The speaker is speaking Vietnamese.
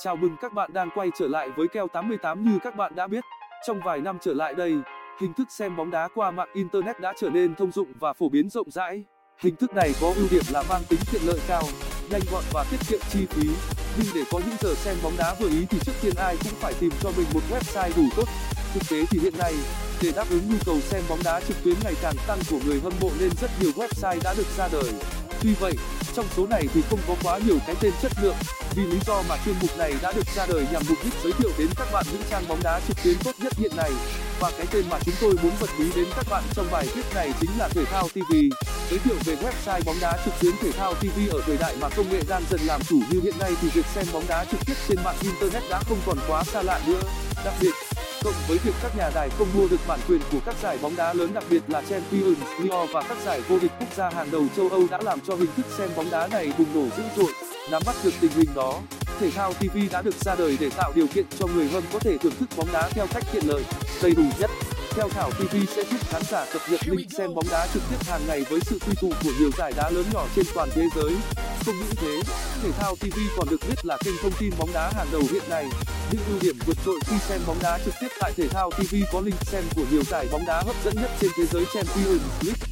Chào mừng các bạn đang quay trở lại với keo 88 như các bạn đã biết. Trong vài năm trở lại đây, hình thức xem bóng đá qua mạng Internet đã trở nên thông dụng và phổ biến rộng rãi. Hình thức này có ưu điểm là mang tính tiện lợi cao, nhanh gọn và tiết kiệm chi phí. Nhưng để có những giờ xem bóng đá vừa ý thì trước tiên ai cũng phải tìm cho mình một website đủ tốt. Thực tế thì hiện nay, để đáp ứng nhu cầu xem bóng đá trực tuyến ngày càng tăng của người hâm mộ nên rất nhiều website đã được ra đời. Tuy vậy, trong số này thì không có quá nhiều cái tên chất lượng. Vì lý do mà chuyên mục này đã được ra đời nhằm mục đích giới thiệu đến các bạn những trang bóng đá trực tuyến tốt nhất hiện nay. Và cái tên mà chúng tôi muốn bật mí đến các bạn trong bài viết này chính là Thể thao TV. Giới thiệu về website bóng đá trực tuyến Thể thao TV ở thời đại mà công nghệ đang dần làm chủ như hiện nay thì việc xem bóng đá trực tiếp trên mạng internet đã không còn quá xa lạ nữa. Đặc biệt, cộng với việc các nhà đài không mua được bản quyền của các giải bóng đá lớn đặc biệt là Champions League và các giải vô địch quốc gia hàng đầu châu Âu đã làm cho hình thức xem bóng đá này bùng nổ dữ dội. Nắm bắt được tình hình đó, Thể thao TV đã được ra đời để tạo điều kiện cho người hâm có thể thưởng thức bóng đá theo cách tiện lợi, đầy đủ nhất. Theo Thảo TV sẽ giúp khán giả cập nhật link xem bóng đá trực tiếp hàng ngày với sự quy tụ của nhiều giải đá lớn nhỏ trên toàn thế giới. Không những thế, Thể thao TV còn được biết là kênh thông tin bóng đá hàng đầu hiện nay. Những ưu điểm vượt trội khi xem bóng đá trực tiếp tại Thể thao TV có link xem của nhiều giải bóng đá hấp dẫn nhất trên thế giới Champions League,